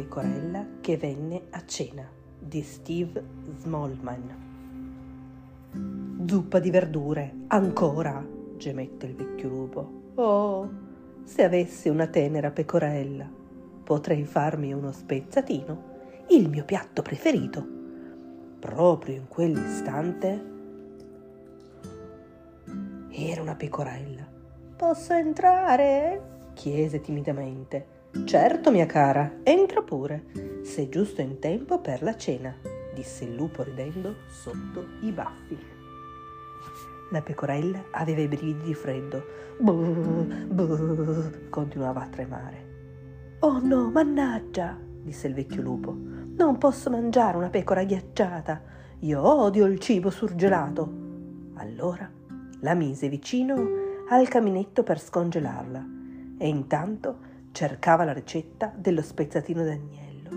pecorella che venne a cena di Steve Smallman. Zuppa di verdure, ancora, gemette il vecchio lupo. Oh, se avessi una tenera pecorella, potrei farmi uno spezzatino, il mio piatto preferito. Proprio in quell'istante era una pecorella. Posso entrare? chiese timidamente. Certo, mia cara, entra pure. Sei giusto in tempo per la cena, disse il lupo ridendo sotto i baffi. La pecorella aveva i brividi di freddo. Buh, buh, continuava a tremare. Oh no, mannaggia, disse il vecchio lupo. Non posso mangiare una pecora ghiacciata. Io odio il cibo surgelato. Allora la mise vicino al caminetto per scongelarla e intanto cercava la ricetta dello spezzatino d'agnello.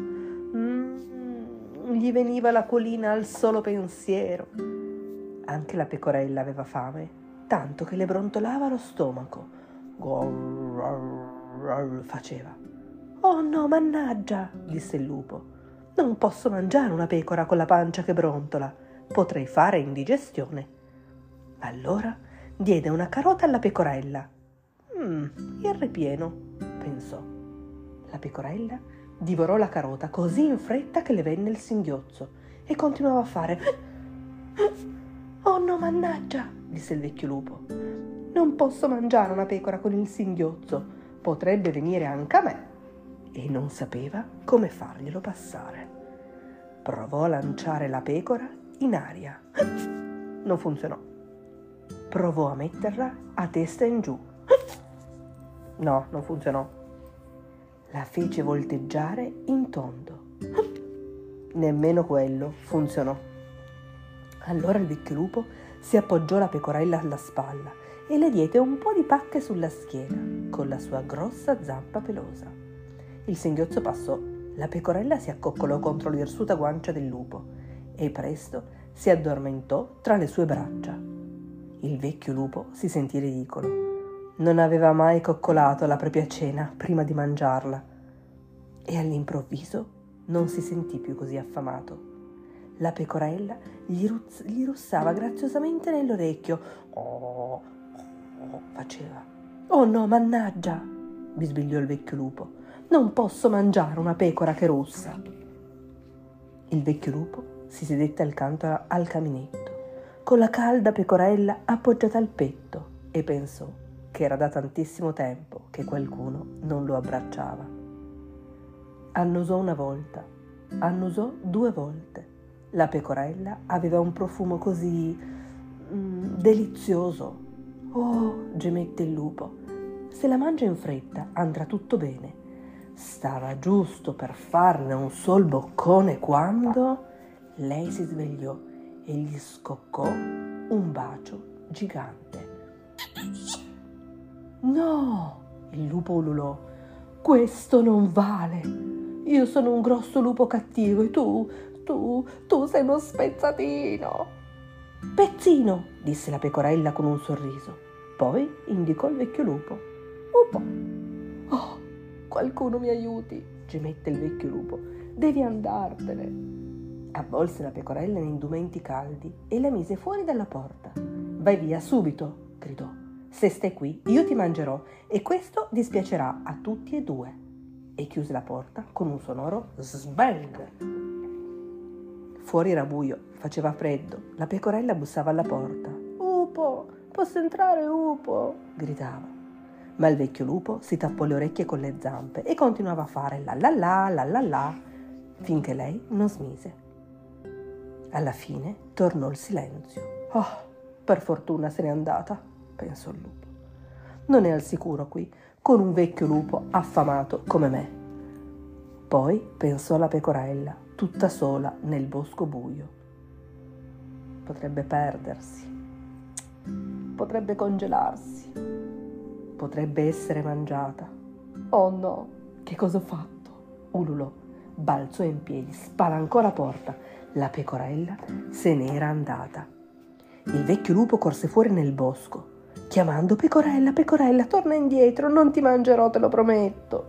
Mm, gli veniva la colina al solo pensiero. Anche la pecorella aveva fame, tanto che le brontolava lo stomaco. Faceva. Oh no, mannaggia, disse il lupo. Non posso mangiare una pecora con la pancia che brontola. Potrei fare indigestione. Allora diede una carota alla pecorella. Mmm, il ripieno pensò. La pecorella divorò la carota così in fretta che le venne il singhiozzo e continuava a fare Oh no, mannaggia, disse il vecchio lupo. Non posso mangiare una pecora con il singhiozzo, potrebbe venire anche a me. E non sapeva come farglielo passare. Provò a lanciare la pecora in aria. Non funzionò. Provò a metterla a testa in giù. No, non funzionò. La fece volteggiare in tondo. Nemmeno quello funzionò. Allora il vecchio lupo si appoggiò la pecorella alla spalla e le diede un po' di pacche sulla schiena con la sua grossa zampa pelosa. Il singhiozzo passò, la pecorella si accoccolò contro l'irsuta guancia del lupo e presto si addormentò tra le sue braccia. Il vecchio lupo si sentì ridicolo non aveva mai coccolato la propria cena prima di mangiarla e all'improvviso non si sentì più così affamato. La pecorella gli, ruzz- gli russava graziosamente nell'orecchio. Oh, oh, faceva. Oh no, mannaggia! bisbigliò il vecchio lupo. Non posso mangiare una pecora che russa. Il vecchio lupo si sedette accanto al caminetto, con la calda pecorella appoggiata al petto, e pensò che era da tantissimo tempo che qualcuno non lo abbracciava. Annusò una volta, annusò due volte. La pecorella aveva un profumo così mm, delizioso. Oh, gemette il lupo, se la mangia in fretta andrà tutto bene. Stava giusto per farne un sol boccone quando lei si svegliò e gli scoccò un bacio gigante. No, il lupo ululò. Questo non vale. Io sono un grosso lupo cattivo e tu, tu, tu sei uno spezzatino. Pezzino, disse la pecorella con un sorriso. Poi indicò il vecchio lupo. Upo. Oh, qualcuno mi aiuti, gemette il vecchio lupo. Devi andartene. Avvolse la pecorella in indumenti caldi e la mise fuori dalla porta. Vai via subito, gridò. Se stai qui, io ti mangerò e questo dispiacerà a tutti e due. E chiuse la porta con un sonoro sbang. Fuori era buio, faceva freddo, la pecorella bussava alla porta. Upo, posso entrare, Upo? gridava. Ma il vecchio lupo si tappò le orecchie con le zampe e continuava a fare la la la la la la finché lei non smise. Alla fine tornò il silenzio. Oh, per fortuna se n'è andata pensò il lupo. Non è al sicuro qui, con un vecchio lupo affamato come me. Poi pensò alla pecorella, tutta sola nel bosco buio. Potrebbe perdersi, potrebbe congelarsi, potrebbe essere mangiata. Oh no, che cosa ho fatto? Ululò, balzò in piedi, spalancò la porta. La pecorella se n'era andata. Il vecchio lupo corse fuori nel bosco chiamando Pecorella, Pecorella, torna indietro, non ti mangerò, te lo prometto.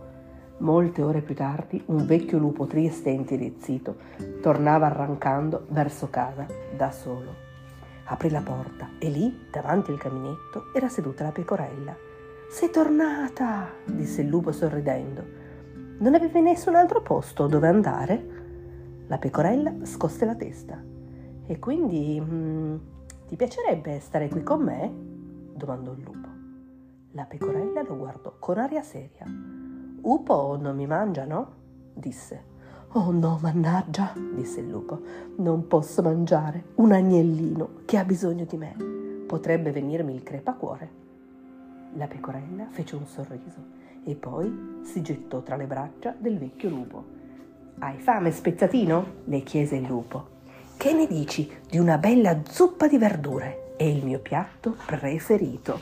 Molte ore più tardi, un vecchio lupo triste e intirizzito tornava arrancando verso casa da solo. Aprì la porta e lì, davanti al caminetto, era seduta la pecorella. Sei tornata, disse il lupo sorridendo. Non avevi nessun altro posto dove andare? La pecorella scosse la testa. E quindi mm, ti piacerebbe stare qui con me? Domandò il lupo. La pecorella lo guardò con aria seria. Upo non mi mangia, no? disse. Oh no, mannaggia, disse il lupo, non posso mangiare un agnellino che ha bisogno di me. Potrebbe venirmi il crepacuore. La pecorella fece un sorriso e poi si gettò tra le braccia del vecchio lupo. Hai fame, spezzatino? le chiese il lupo. Che ne dici di una bella zuppa di verdure? È il mio piatto preferito.